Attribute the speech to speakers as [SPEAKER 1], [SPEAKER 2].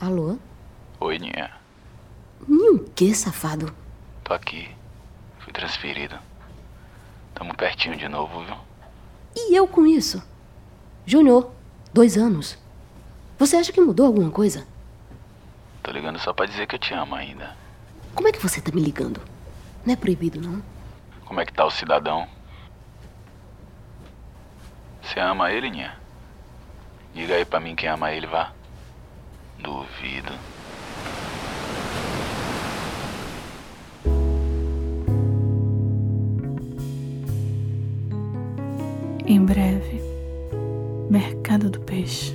[SPEAKER 1] Alô?
[SPEAKER 2] Oi, Ninha.
[SPEAKER 1] Ninho o quê, safado?
[SPEAKER 2] Tô aqui. Fui transferido. Tamo pertinho de novo, viu?
[SPEAKER 1] E eu com isso? Júnior, dois anos. Você acha que mudou alguma coisa?
[SPEAKER 2] Tô ligando só pra dizer que eu te amo ainda.
[SPEAKER 1] Como é que você tá me ligando? Não é proibido, não?
[SPEAKER 2] Como é que tá o cidadão? Você ama ele, Ninha? Diga aí pra mim quem ama ele, vá. Duvido.
[SPEAKER 3] Em breve, Mercado do Peixe.